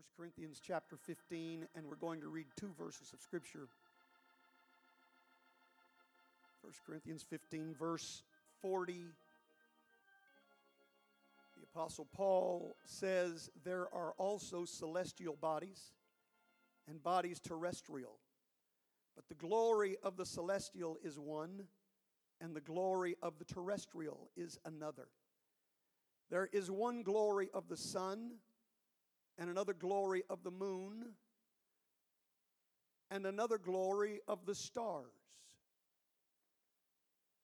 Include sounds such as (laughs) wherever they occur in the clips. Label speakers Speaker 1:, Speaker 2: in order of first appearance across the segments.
Speaker 1: 1 Corinthians chapter 15, and we're going to read two verses of Scripture. 1 Corinthians 15, verse 40. The Apostle Paul says, There are also celestial bodies and bodies terrestrial, but the glory of the celestial is one, and the glory of the terrestrial is another. There is one glory of the sun, and another glory of the moon, and another glory of the stars.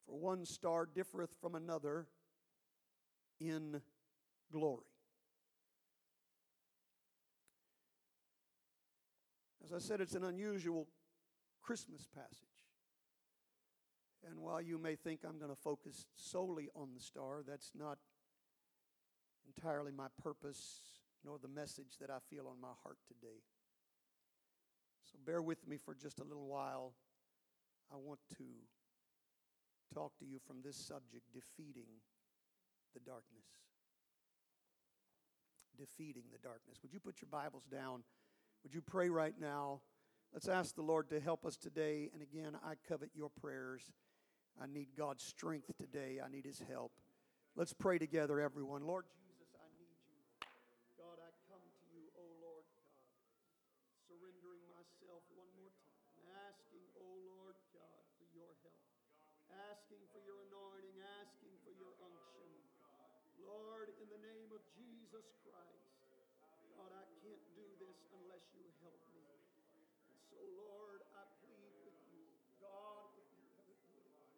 Speaker 1: For one star differeth from another in glory. As I said, it's an unusual Christmas passage. And while you may think I'm going to focus solely on the star, that's not entirely my purpose nor the message that I feel on my heart today. So bear with me for just a little while. I want to talk to you from this subject defeating the darkness. Defeating the darkness. Would you put your Bibles down? Would you pray right now? Let's ask the Lord to help us today. And again, I covet your prayers. I need God's strength today. I need His help. Let's pray together, everyone. Lord Jesus Christ, God, I can't do this unless you help me. And so, Lord, I plead with you, God, if you would anoint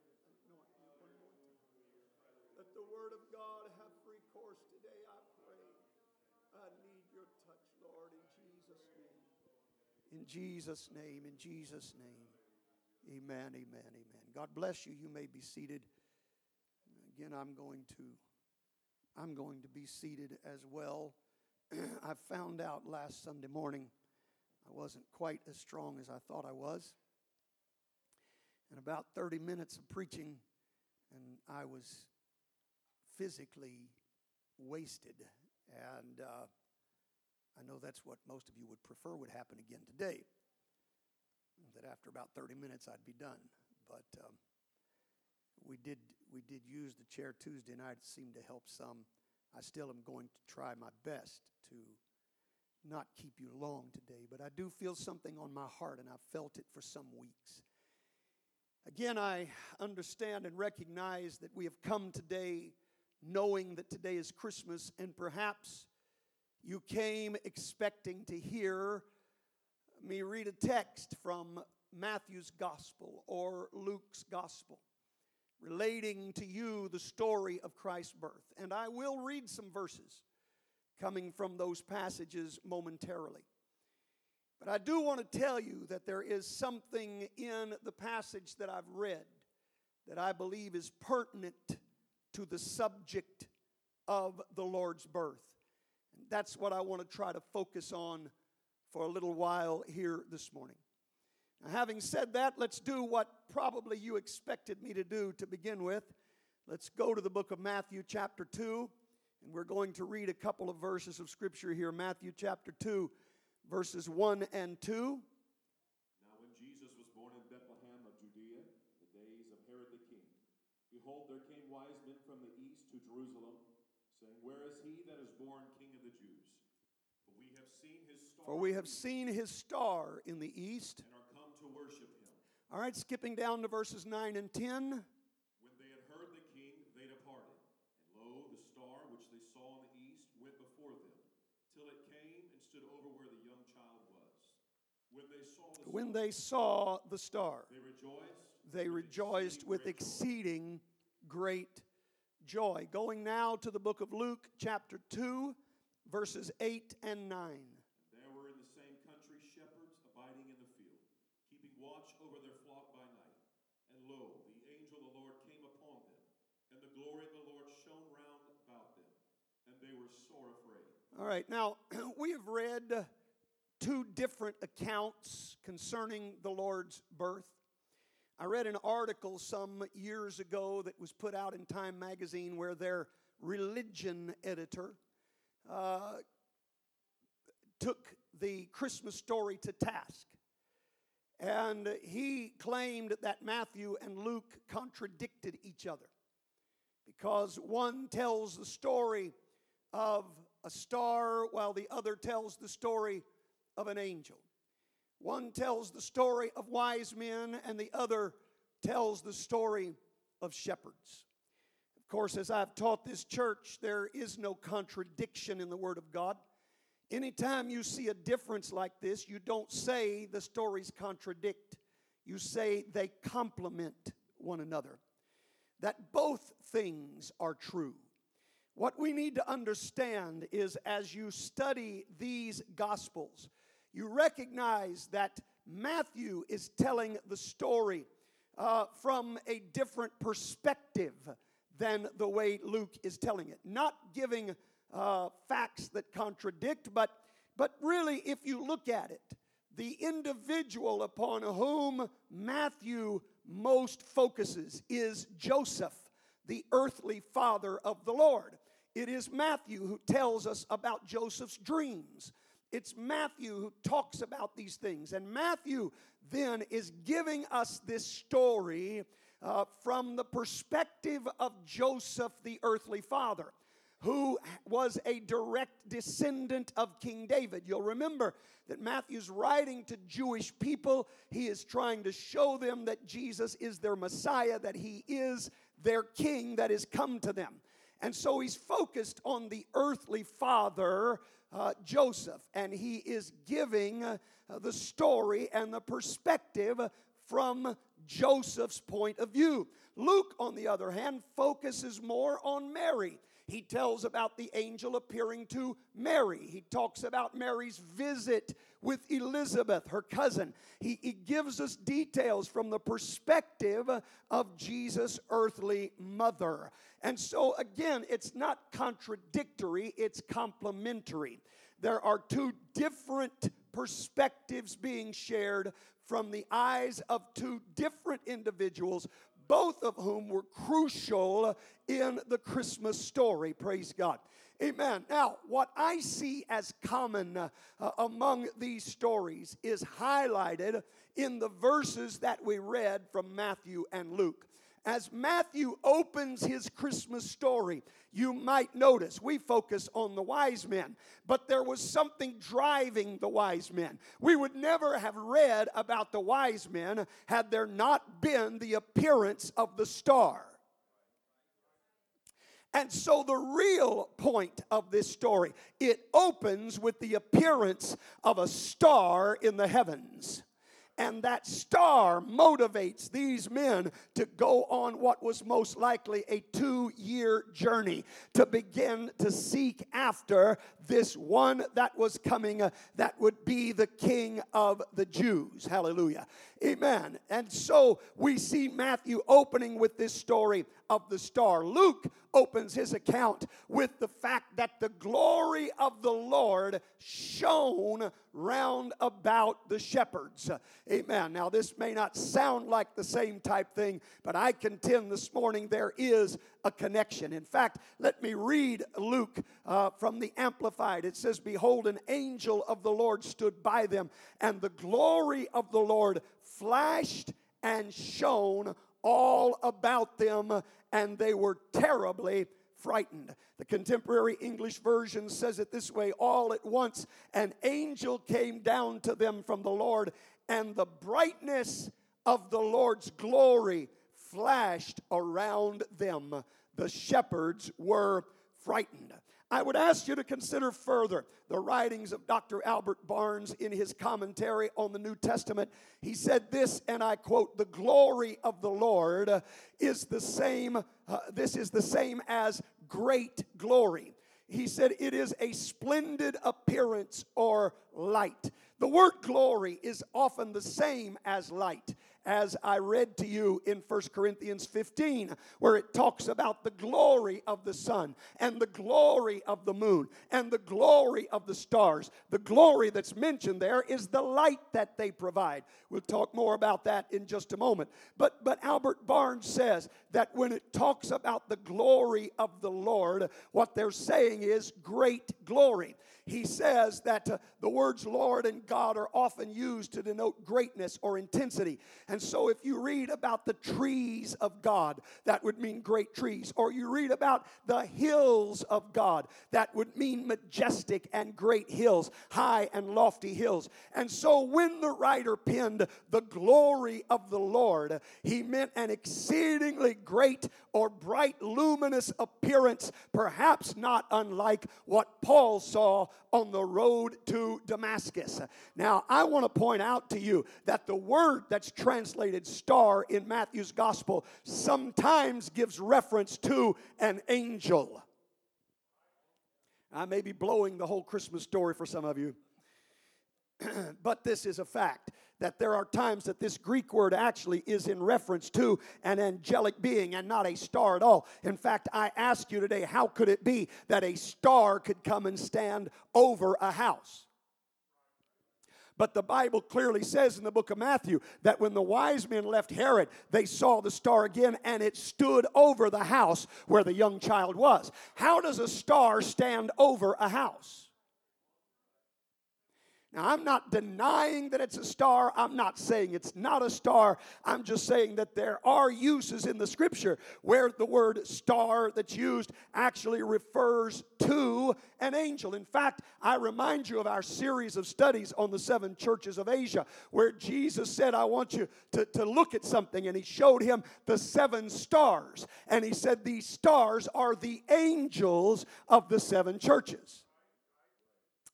Speaker 1: me one more time. Let the word of God have free course today, I pray. I need your touch, Lord, in Jesus' name. In Jesus' name, in Jesus' name. Amen, amen, amen. God bless you. You may be seated. Again, I'm going to I'm going to be seated as well. (clears throat) I found out last Sunday morning I wasn't quite as strong as I thought I was. And about 30 minutes of preaching, and I was physically wasted. And uh, I know that's what most of you would prefer would happen again today. That after about 30 minutes I'd be done. But um, we did we did use the chair Tuesday night. It seemed to help some. I still am going to try my best to not keep you long today, but I do feel something on my heart, and I've felt it for some weeks. Again, I understand and recognize that we have come today knowing that today is Christmas, and perhaps you came expecting to hear me read a text from Matthew's gospel or Luke's gospel relating to you the story of Christ's birth. And I will read some verses coming from those passages momentarily. But I do want to tell you that there is something in the passage that I've read that I believe is pertinent to the subject of the Lord's birth. And that's what I want to try to focus on for a little while here this morning. Now, having said that, let's do what probably you expected me to do to begin with. Let's go to the book of Matthew, chapter 2, and we're going to read a couple of verses of scripture here. Matthew, chapter 2, verses 1 and 2.
Speaker 2: Now, when Jesus was born in Bethlehem of Judea, in the days of Herod the king, behold, there came wise men from the east to Jerusalem, saying, Where is he that is born king of the Jews? For we have seen his star.
Speaker 1: For we have seen his star in the east.
Speaker 2: And are come to worship him.
Speaker 1: All right, skipping down to verses 9 and 10.
Speaker 2: When they had heard the king, they departed. And lo, the star which they saw in the east went before them, till it came and stood over where the young child was. When they saw the
Speaker 1: when
Speaker 2: star,
Speaker 1: they saw the star,
Speaker 2: they rejoiced.
Speaker 1: they
Speaker 2: with
Speaker 1: rejoiced with exceeding great joy. Going now to the book of Luke, chapter 2, verses 8 and 9.
Speaker 2: There were in the same country shepherds abiding in the field, keeping watch over their flock by night. And lo, the angel of the Lord came upon them, and the glory of the Lord shone round about them, and they were sore afraid.
Speaker 1: All right, now (clears throat) we have read two different accounts concerning the Lord's birth. I read an article some years ago that was put out in Time magazine where their religion editor uh, took the Christmas story to task. And he claimed that Matthew and Luke contradicted each other because one tells the story of a star while the other tells the story of an angel. One tells the story of wise men and the other tells the story of shepherds. Of course, as I've taught this church, there is no contradiction in the Word of God. Anytime you see a difference like this, you don't say the stories contradict, you say they complement one another. That both things are true. What we need to understand is as you study these Gospels, you recognize that Matthew is telling the story uh, from a different perspective than the way Luke is telling it. Not giving uh, facts that contradict, but, but really, if you look at it, the individual upon whom Matthew most focuses is Joseph, the earthly father of the Lord. It is Matthew who tells us about Joseph's dreams. It's Matthew who talks about these things. And Matthew then is giving us this story uh, from the perspective of Joseph, the earthly father who was a direct descendant of King David. You'll remember that Matthew's writing to Jewish people. He is trying to show them that Jesus is their Messiah, that he is their king that has come to them. And so he's focused on the earthly father, uh, Joseph, and he is giving uh, the story and the perspective from Joseph's point of view. Luke, on the other hand, focuses more on Mary he tells about the angel appearing to Mary. He talks about Mary's visit with Elizabeth, her cousin. He, he gives us details from the perspective of Jesus' earthly mother. And so, again, it's not contradictory, it's complementary. There are two different perspectives being shared from the eyes of two different individuals both of whom were crucial in the Christmas story. Praise God. Amen. Now, what I see as common uh, among these stories is highlighted in the verses that we read from Matthew and Luke. As Matthew opens his Christmas story, you might notice we focus on the wise men, but there was something driving the wise men. We would never have read about the wise men had there not been the appearance of the star. And so the real point of this story, it opens with the appearance of a star in the heavens. And that star motivates these men to go on what was most likely a two year journey to begin to seek after this one that was coming uh, that would be the king of the Jews. Hallelujah. Amen. And so we see Matthew opening with this story of the star. Luke opens his account with the fact that the glory of the Lord shone round about the shepherds. Amen. Now, this may not sound like the same type thing, but I contend this morning there is a connection. In fact, let me read Luke uh, from the Amplified. It says, Behold, an angel of the Lord stood by them, and the glory of the Lord flashed and shone all about them, and they were terribly frightened. The contemporary English version says it this way All at once, an angel came down to them from the Lord, and the brightness of the Lord's glory flashed around them. The shepherds were frightened. I would ask you to consider further the writings of Dr. Albert Barnes in his commentary on the New Testament. He said this, and I quote, The glory of the Lord is the same, uh, this is the same as great glory. He said, It is a splendid appearance or light. The word glory is often the same as light. As I read to you in 1 Corinthians 15, where it talks about the glory of the sun and the glory of the moon and the glory of the stars. The glory that's mentioned there is the light that they provide. We'll talk more about that in just a moment. But, but Albert Barnes says that when it talks about the glory of the Lord, what they're saying is great glory he says that uh, the words Lord and God are often used to denote greatness or intensity. And so if you read about the trees of God, that would mean great trees. Or you read about the hills of God, that would mean majestic and great hills, high and lofty hills. And so when the writer penned the glory of the Lord, he meant an exceedingly great or bright luminous appearance, perhaps not unlike what Paul saw on the road to Damascus. Now, I want to point out to you that the word that's translated star in Matthew's gospel sometimes gives reference to an angel. I may be blowing the whole Christmas story for some of you, (clears throat) but this is a fact that there are times that this Greek word actually is in reference to an angelic being and not a star at all. In fact, I ask you today, how could it be that a star could come and stand over a house? But the Bible clearly says in the book of Matthew that when the wise men left Herod, they saw the star again and it stood over the house where the young child was. How does a star stand over a house? Now, I'm not denying that it's a star. I'm not saying it's not a star. I'm just saying that there are uses in the scripture where the word star that's used actually refers to an angel. In fact, I remind you of our series of studies on the seven churches of Asia, where Jesus said, I want you to, to look at something. And he showed him the seven stars. And he said, These stars are the angels of the seven churches.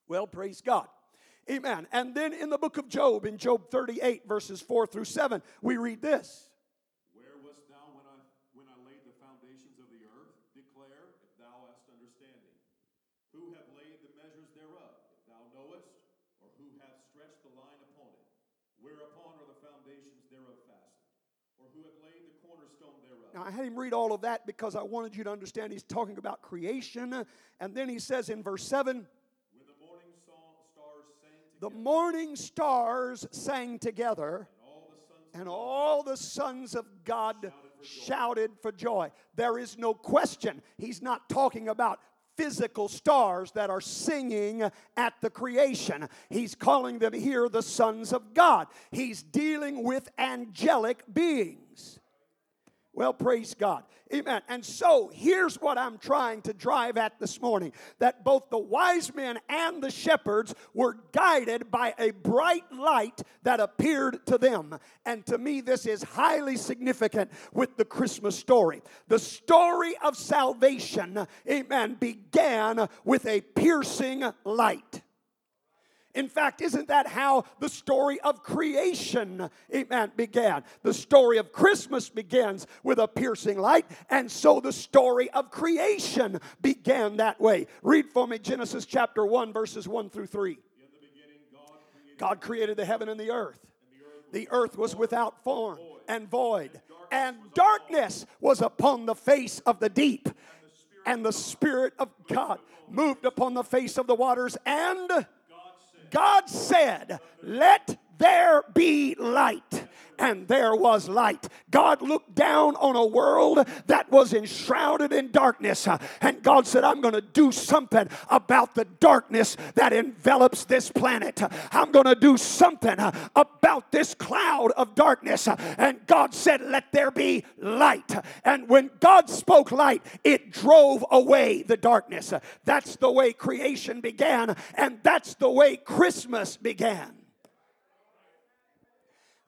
Speaker 1: Well, praise God. Amen. And then in the book of Job, in Job 38, verses 4 through 7, we read this.
Speaker 2: Where wast thou when I, when I laid the foundations of the earth? Declare, if thou hast understanding. Who have laid the measures thereof, if thou knowest? Or who hath stretched the line upon it? Whereupon are the foundations thereof fastened? Or who hath laid the cornerstone thereof?
Speaker 1: Now, I had him read all of that because I wanted you to understand he's talking about creation. And then he says in verse 7 the morning stars sang together, and all the sons of God shouted for joy. There is no question. He's not talking about physical stars that are singing at the creation. He's calling them here the sons of God. He's dealing with angelic beings. Well, praise God. Amen. And so here's what I'm trying to drive at this morning that both the wise men and the shepherds were guided by a bright light that appeared to them. And to me, this is highly significant with the Christmas story. The story of salvation, amen, began with a piercing light. In fact, isn't that how the story of creation, amen, began? The story of Christmas begins with a piercing light, and so the story of creation began that way. Read for me Genesis chapter 1, verses 1 through 3. God created the heaven and the earth. The earth was without form and void, and darkness was upon the face of the deep. And the Spirit of God moved upon the face of the waters, and God said, Let there be light. And there was light. God looked down on a world that was enshrouded in darkness. Uh, and God said, I'm going to do something about the darkness that envelops this planet. I'm going to do something uh, about this cloud of darkness. And God said, Let there be light. And when God spoke light, it drove away the darkness. That's the way creation began. And that's the way Christmas began.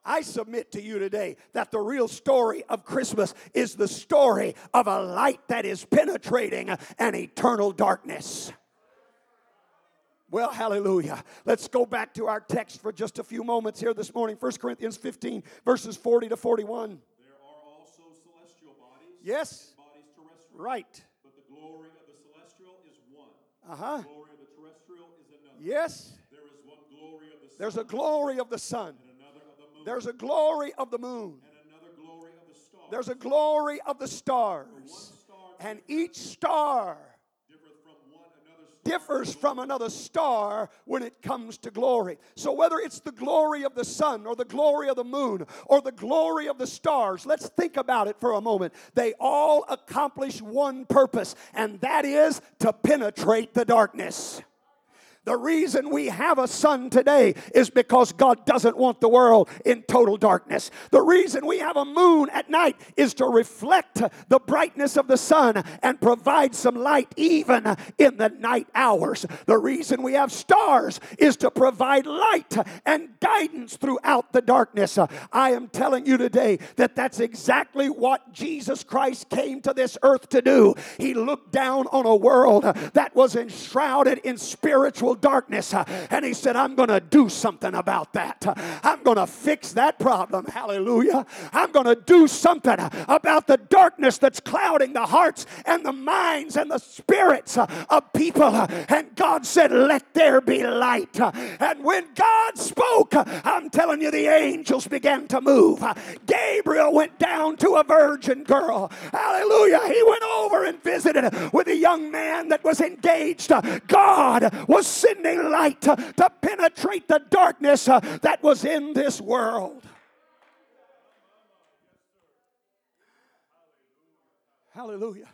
Speaker 1: I submit to you today that the real story of Christmas is the story of a light that is penetrating an eternal darkness. Well, hallelujah. Let's go back to our text for just a few moments here this morning. 1 Corinthians 15, verses 40 to 41.
Speaker 2: There are also celestial bodies.
Speaker 1: Yes.
Speaker 2: Bodies terrestrial.
Speaker 1: Right.
Speaker 2: But the glory of the celestial is one.
Speaker 1: Uh huh.
Speaker 2: The glory of the terrestrial is another.
Speaker 1: Yes.
Speaker 2: There is one glory of the sun.
Speaker 1: There's a glory of the sun. There's a glory of the moon.
Speaker 2: and another glory of the stars.
Speaker 1: There's a glory of the stars. And each star
Speaker 2: one another star.
Speaker 1: differs from another star when it comes to glory. So, whether it's the glory of the sun or the glory of the moon or the glory of the stars, let's think about it for a moment. They all accomplish one purpose, and that is to penetrate the darkness. The reason we have a sun today is because God doesn't want the world in total darkness. The reason we have a moon at night is to reflect the brightness of the sun and provide some light even in the night hours. The reason we have stars is to provide light and guidance throughout the darkness. I am telling you today that that's exactly what Jesus Christ came to this earth to do. He looked down on a world that was enshrouded in spiritual darkness. uh, And he said, I'm going to do something about that. I'm going to fix that problem. Hallelujah. I'm going to do something about the darkness that's clouding the hearts and the minds and the spirits uh, of people. And God said, Let there be light. And when God spoke, I'm telling you, the angels began to move. Gabriel went down to a virgin girl. Hallelujah. He went over and visited with a young man that was engaged. God was sending light to, to penetrate the darkness uh, that was in this world. Hallelujah.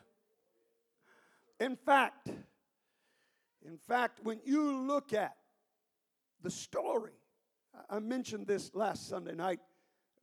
Speaker 1: In fact, in fact, when you look at the story, I- I mentioned this last Sunday night.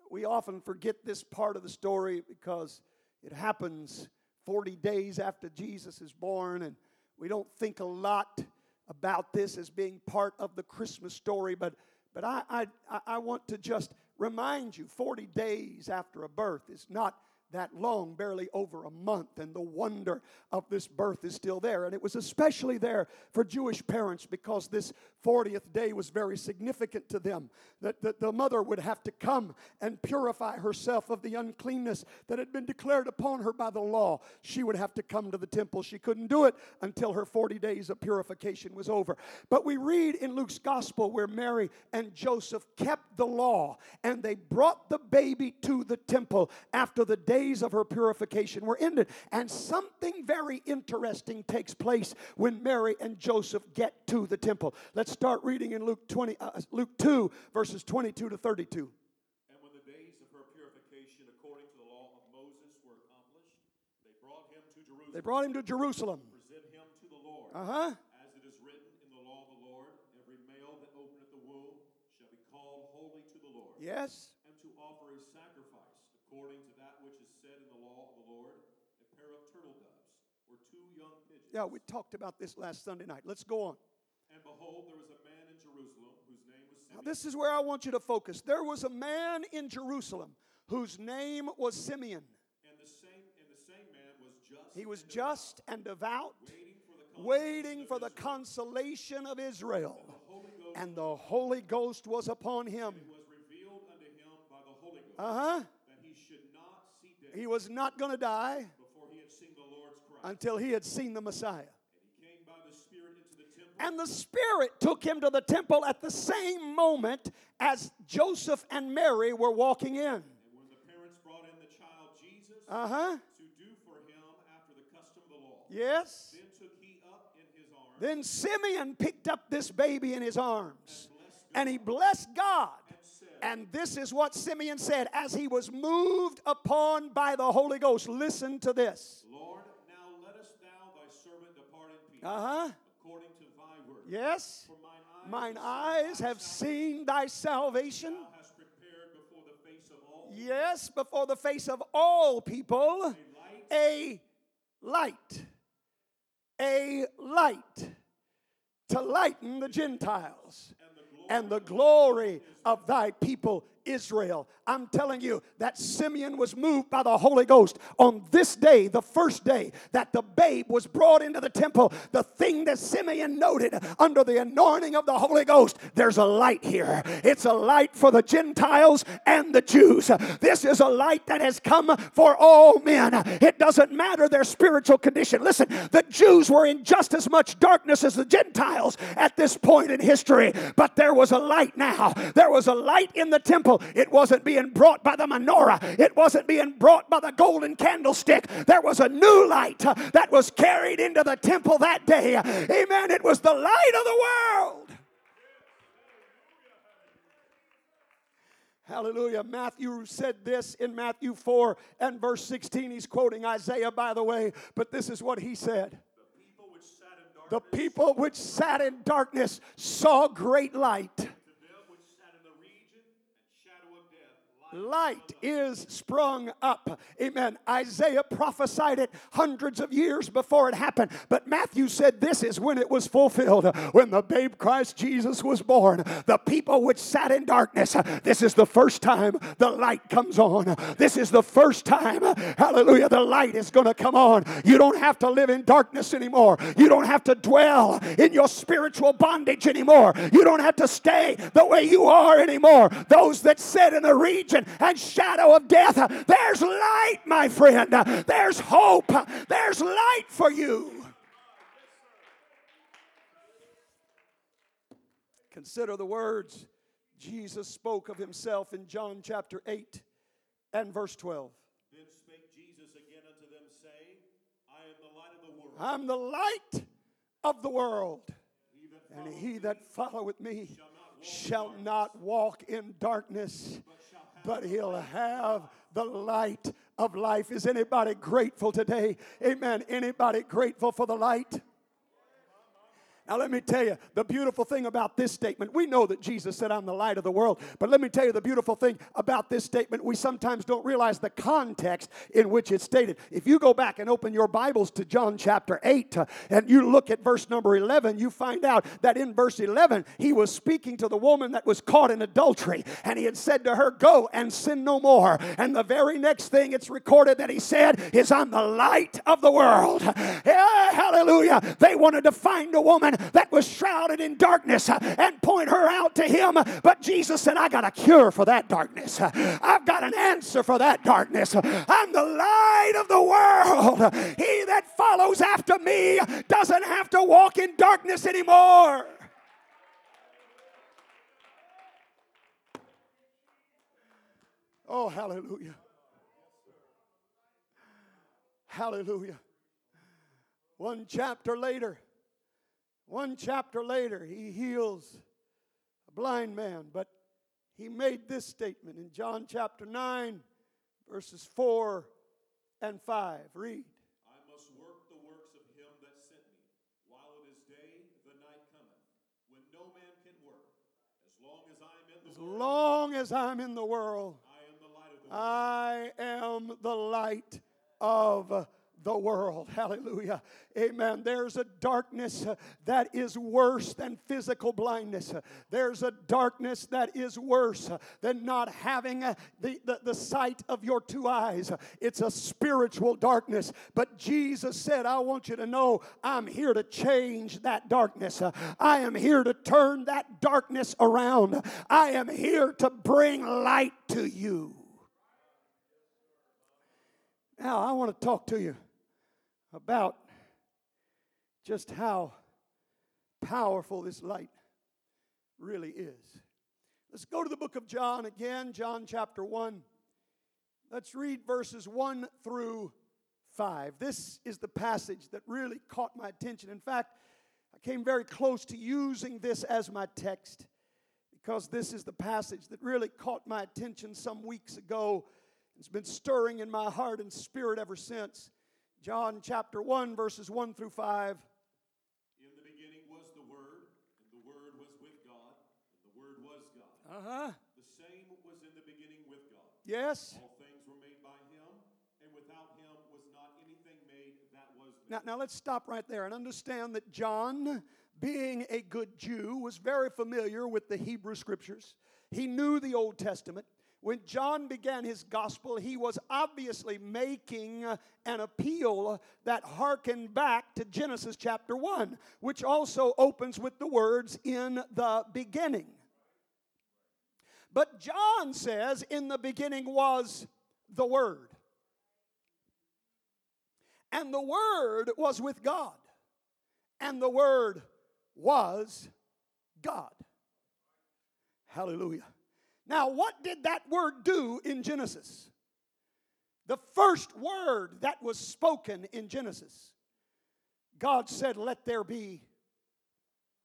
Speaker 1: We often forget this part of the story because it happens 40 days after Jesus is born, and we don't think a lot about this as being part of the Christmas story. But, but I, I, I- want to just remind you 40 days after a birth is not that long, barely over a month, and the wonder of this birth is still there. And it was especially there for Jewish parents because this 40th day was very significant to them. That, that the mother would have to come and purify herself of the uncleanness that had been declared upon her by the law. She would have to come to the temple. She couldn't do it until her 40 days of purification was over. But we read in Luke's gospel where Mary and Joseph kept the law and they brought the baby to the temple after the days of her purification were ended. And something very interesting takes place when Mary and Joseph get to the temple. Let's start reading in Luke 20 uh, Luke 2 verses 22 to 32.
Speaker 2: And when the days of her purification according to the law of Moses were accomplished, they brought him to Jerusalem.
Speaker 1: They brought him to Jerusalem.
Speaker 2: to present him to the Lord.
Speaker 1: Uh-huh.
Speaker 2: As it is written in the law of the Lord, every male that openeth the womb shall be called holy to the Lord.
Speaker 1: Yes.
Speaker 2: And to offer a sacrifice according to that which is said in the law of the Lord, a pair of turtle doves or two young pigeons.
Speaker 1: Yeah, we talked about this last Sunday night. Let's go on.
Speaker 2: And behold, there was a man in Jerusalem whose name was
Speaker 1: Now,
Speaker 2: Simeon.
Speaker 1: this is where I want you to focus. There was a man in Jerusalem whose name was Simeon.
Speaker 2: and the same and the same man was just
Speaker 1: He was
Speaker 2: and
Speaker 1: just and devout,
Speaker 2: waiting for the
Speaker 1: waiting for the consolation
Speaker 2: of Israel.
Speaker 1: Israel.
Speaker 2: The Holy Ghost
Speaker 1: And the Holy Ghost was upon him.
Speaker 2: was revealed uh-huh. He
Speaker 1: was not going to die
Speaker 2: before he had seen the Lord's Christ.
Speaker 1: until he had seen the Messiah.
Speaker 2: And he came by the Spirit into the temple.
Speaker 1: And the Spirit took him to the temple at the same moment as Joseph and Mary were walking in.
Speaker 2: and when the parents brought in the child Jesus
Speaker 1: Uh huh.
Speaker 2: to do for him after the custom of the law,
Speaker 1: Yes.
Speaker 2: then took he up in his arms
Speaker 1: Then Simeon picked up this baby in his arms
Speaker 2: blessed
Speaker 1: and he blessed God.
Speaker 2: And
Speaker 1: this is what Simeon said as he was moved upon by the Holy Ghost. Listen to this.
Speaker 2: Lord, now lettest thou thy servant depart in peace,
Speaker 1: Uh huh.
Speaker 2: according to thy word.
Speaker 1: Yes.
Speaker 2: For mine
Speaker 1: Mine eyes
Speaker 2: eyes,
Speaker 1: have seen thy salvation.
Speaker 2: thou hast prepared before the face of all
Speaker 1: Yes, before the face of all people,
Speaker 2: a light
Speaker 1: a light. A light to lighten the Gentiles
Speaker 2: and the glory
Speaker 1: of thy people Israel. I'm telling you that Simeon was moved by the Holy Ghost on this day, the first day that the babe was brought into the temple. The thing that Simeon noted under the anointing of the Holy Ghost, there's a light here. It's a light for the Gentiles and the Jews. This is a light that has come for all men. It doesn't matter their spiritual condition. Listen, the Jews were in just as much darkness as the Gentiles at this point in history, but there was a light now. There was a light in the temple. It wasn't being brought by the menorah, it wasn't being brought by the golden candlestick. There was a new light uh, that was carried into the temple that day. Amen. It was the light of the world. Hallelujah. Matthew said this in Matthew 4 and verse 16. He's quoting Isaiah, by the way, but this is what he said. The people which sat in darkness saw great light. Light is sprung up. Amen. Isaiah prophesied it hundreds of years before it happened, but Matthew said this is when it was fulfilled. When the babe Christ Jesus was born, the people which sat in darkness, this is the first time the light comes on. This is the first time, hallelujah, the light is going to come on. You don't have to live in darkness anymore. You don't have to dwell in your spiritual bondage anymore. You don't have to stay the way you are anymore. Those that sit in the region and shadow of death. There's light, my friend. There's hope. There's light for you. Consider the words Jesus spoke of himself in John chapter 8 and verse 12.
Speaker 2: Then spake Jesus again unto them, saying, I am the light of the world.
Speaker 1: I'm the light of the world. And he that followeth me shall not walk in darkness, but he'll have the light of life. Is anybody grateful today? Amen. Anybody grateful for the light? Now, let me tell you the beautiful thing about this statement. We know that Jesus said, I'm the light of the world. But let me tell you the beautiful thing about this statement. We sometimes don't realize the context in which it's stated. If you go back and open your Bibles to John chapter 8 uh, and you look at verse number 11, you find out that in verse 11, he was speaking to the woman that was caught in adultery. And he had said to her, Go and sin no more. And the very next thing it's recorded that he said is, I'm the light of the world. (laughs) Yeah, hallelujah. They wanted to find a woman that was shrouded in darkness uh, and point her out to him. But Jesus said, I got a cure for that darkness. I've got an answer for that darkness. I'm the light of the world. He that follows after me doesn't have to walk in darkness anymore. Oh, hallelujah. Hallelujah. One chapter later, one chapter later, he heals a blind man, but he made this statement in John chapter 9, verses 4 and 5. Read.
Speaker 2: I must work the works of him that sent me. While it is day, the night cometh, when no man can work. As long as I am in the
Speaker 1: As
Speaker 2: world,
Speaker 1: long as I'm in the world,
Speaker 2: I am the light of the world.
Speaker 1: I am the light of the world. Hallelujah. Amen. There's a darkness uh, that is worse than physical blindness. Uh, There's a darkness that is worse uh, than not having the, the, the sight of your two eyes. It's a spiritual darkness. But Jesus said, I want you to know I'm here to change that darkness. I am here to turn that darkness around. I am here to bring light to you. Now, I want to talk to you about just how powerful this light really is. Let's go to the book of John again, John chapter 1. Let's read verses 1 through 5. This is the passage that really caught my attention. In fact, I came very close to using this as my text because this is the passage that really caught my attention some weeks ago. It's been stirring in my heart and spirit ever since. John chapter 1, verses 1 through 5.
Speaker 2: In the beginning was the Word, and the Word was with God, and the Word was God.
Speaker 1: Uh huh.
Speaker 2: The same was in the beginning with God.
Speaker 1: Yes.
Speaker 2: All things were made by Him, and without Him was not anything made that was made.
Speaker 1: Now, now let's stop right there and understand that John, being a good Jew, was very familiar with the Hebrew scriptures. He knew the Old Testament. When John began his gospel, he was obviously making uh, an appeal that harkened back to Genesis chapter 1, which also opens with the words, in the beginning. But John says, in the beginning was the Word. And the Word was with God. And the Word was God. Hallelujah. Now, what did that word do in Genesis? The first word that was spoken in Genesis, God said, Let there be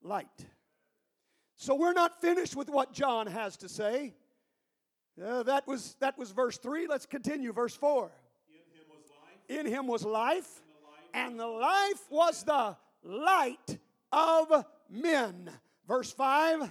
Speaker 1: light. So we're not finished with what John has to say. Uh, that, was, that was verse 3. Let's continue, verse 4.
Speaker 2: In him was life,
Speaker 1: In him was life, and the life was the light of men. Verse 5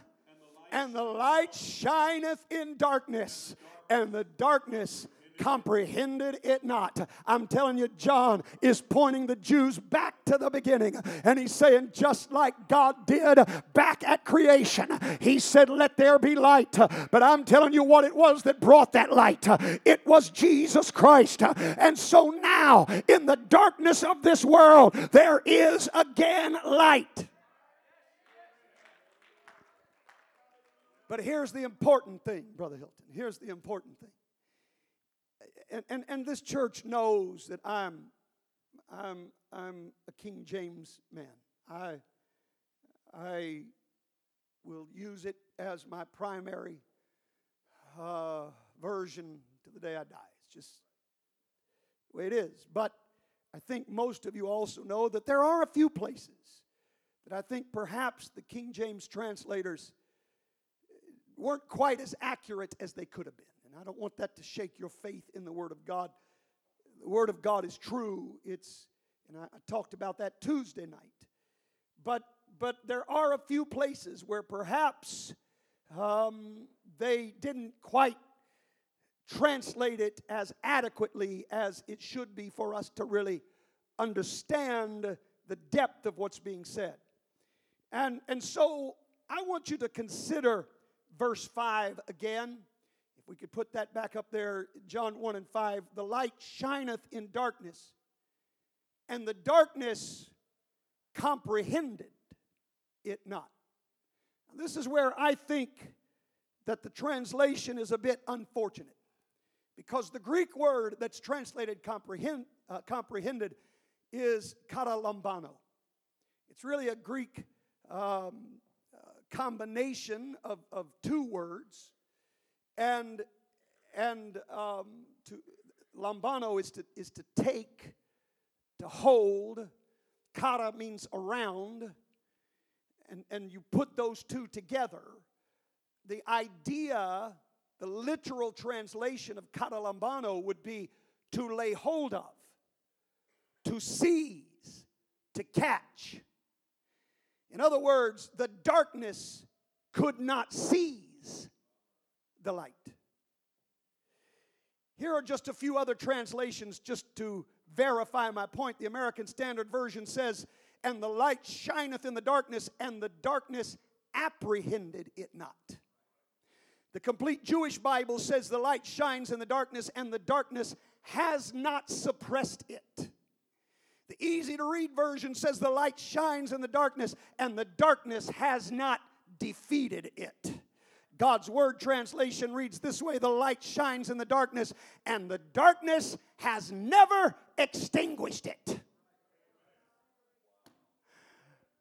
Speaker 1: And the light shineth in darkness, and the darkness comprehended it not. I'm telling you, John is pointing the Jews back to the beginning, and he's saying, just like God did back at creation, he said, Let there be light. But I'm telling you what it was that brought that light. It was Jesus Christ. And so now, in the darkness of this world, there is again light. But here's the important thing, Brother Hilton. Here's the important thing. And, and, and this church knows that I'm, I'm, I'm a King James man. I, I will use it as my primary uh, version to the day I die. It's just the way it is. But I think most of you also know that there are a few places that I think perhaps the King James translators weren't quite as accurate as they could have been. And I don't want that to shake your faith in the Word of God. The Word of God is true. It's, and I, I talked about that Tuesday night. But but there are a few places where perhaps um, they didn't quite translate it as adequately as it should be for us to really understand the depth of what's being said. And, and so I want you to consider verse 5 again. If we could put that back up there, John 1 and 5. The light shineth in darkness, and the darkness comprehended it not. Now, this is where I think that the translation is a bit unfortunate because the Greek word that's translated comprehend, uh, comprehended is katalambano. It's really a Greek um, combination of, of two words, and and um, to lambano is to is to take, to hold. Kata means around, and and you put those two together. The idea, the literal translation of kata lambano would be to lay hold of, to seize, to catch. In other words, the darkness could not seize the light. Here are just a few other translations just to verify my point. The American Standard Version says, And the light shineth in the darkness, and the darkness apprehended it not. The complete Jewish Bible says, The light shines in the darkness, and the darkness has not suppressed it. The easy to read version says, The light shines in the darkness, and the darkness has not defeated it. God's Word translation reads this way The light shines in the darkness, and the darkness has never extinguished it.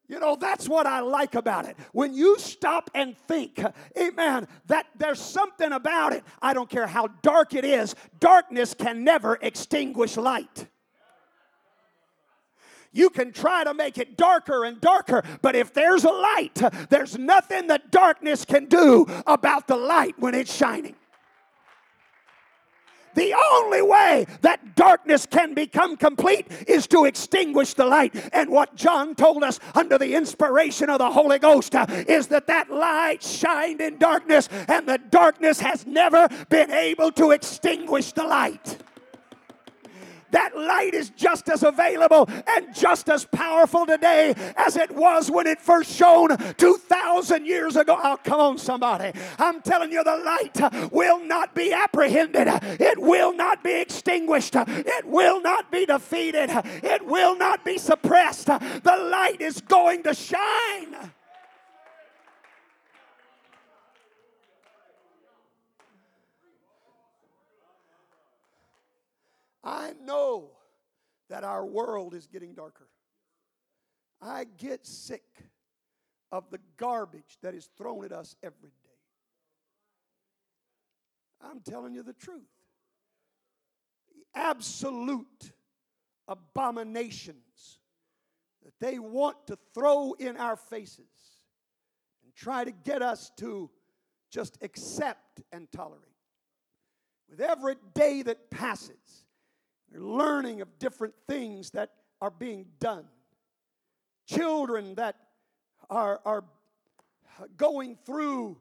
Speaker 1: You know, that's what I like about it. When you stop and think, amen, that there's something about it, I don't care how dark it is, darkness can never extinguish light. You can try to make it darker and darker, but if there's a light, there's nothing that darkness can do about the light when it's shining. The only way that darkness can become complete is to extinguish the light. And what John told us under the inspiration of the Holy Ghost uh, is that that light shined in darkness, and the darkness has never been able to extinguish the light that light is just as available and just as powerful today as it was when it first shone 2,000 years ago. Oh, come on, somebody. I'm telling you, the light will not be apprehended, it will not be extinguished, it will not be defeated, it will not be suppressed. The light is going to shine. I know that our world is getting darker. I get sick of the garbage that is thrown at us every day. I'm telling you the truth. Absolute abominations that they want to throw in our faces and try to get us to just accept and tolerate. With every day that passes, we're learning of different things that are being done. Children that are, are going through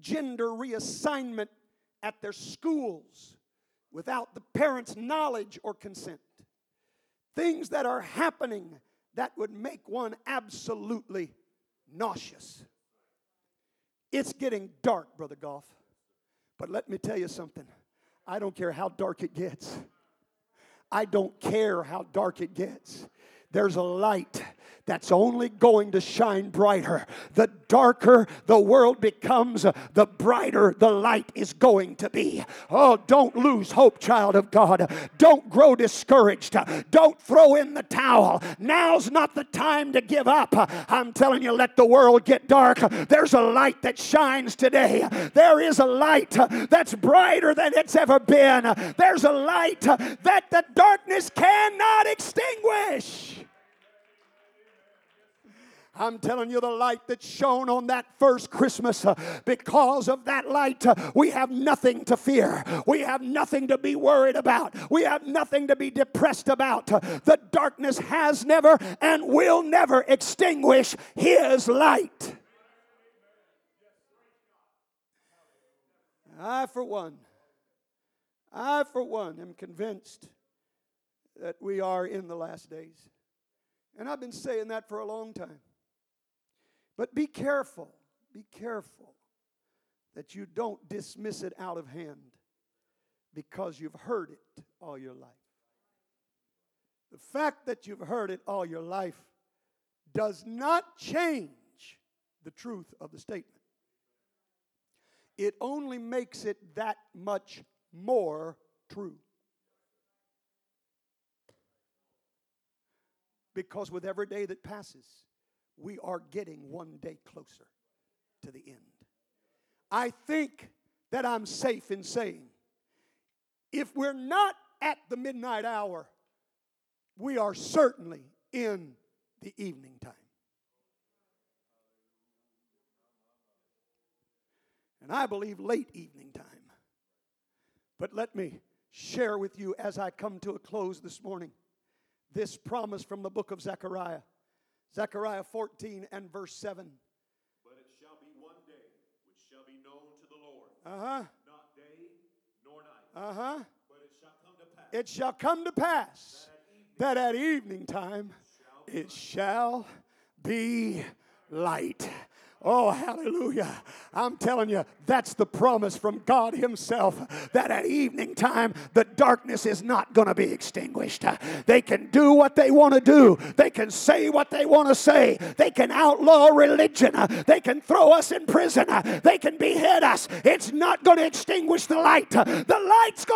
Speaker 1: gender reassignment at their schools without the parents' knowledge or consent. Things that are happening that would make one absolutely nauseous. It's getting dark, Brother Goff. But let me tell you something. I don't care how dark it gets. I don't care how dark it gets. There's a light that's only going to shine brighter. The darker the world becomes, the brighter the light is going to be. Oh, don't lose hope, child of God. Don't grow discouraged. Don't throw in the towel. Now's not the time to give up. I'm telling you, let the world get dark. There's a light that shines today. There is a light that's brighter than it's ever been. There's a light that the darkness cannot extinguish. I'm telling you, the light that shone on that first Christmas, uh, because of that light, uh, we have nothing to fear. We have nothing to be worried about. We have nothing to be depressed about. Uh, the darkness has never and will never extinguish His light. I, for one, I, for one, am convinced that we are in the last days. And I've been saying that for a long time. But be careful, be careful that you don't dismiss it out of hand because you've heard it all your life. The fact that you've heard it all your life does not change the truth of the statement. It only makes it that much more true. Because with every day that passes, we are getting one day closer to the end. I think that I'm safe in saying if we're not at the midnight hour, we are certainly in the evening time. And I believe late evening time. But let me share with you as I come to a close this morning this promise from the book of Zechariah. Zechariah 14 and verse 7.
Speaker 2: But it shall be one day which shall be known to the Lord.
Speaker 1: Uh huh.
Speaker 2: Not day nor night.
Speaker 1: Uh huh.
Speaker 2: But it shall come to pass.
Speaker 1: It shall come to pass that at evening time it shall be light. Oh, hallelujah. I'm telling you, that's the promise from God Himself that at evening time the darkness is not going to be extinguished. They can do what they want to do, they can say what they want to say, they can outlaw religion, they can throw us in prison, they can behead us. It's not going to extinguish the light. The light's going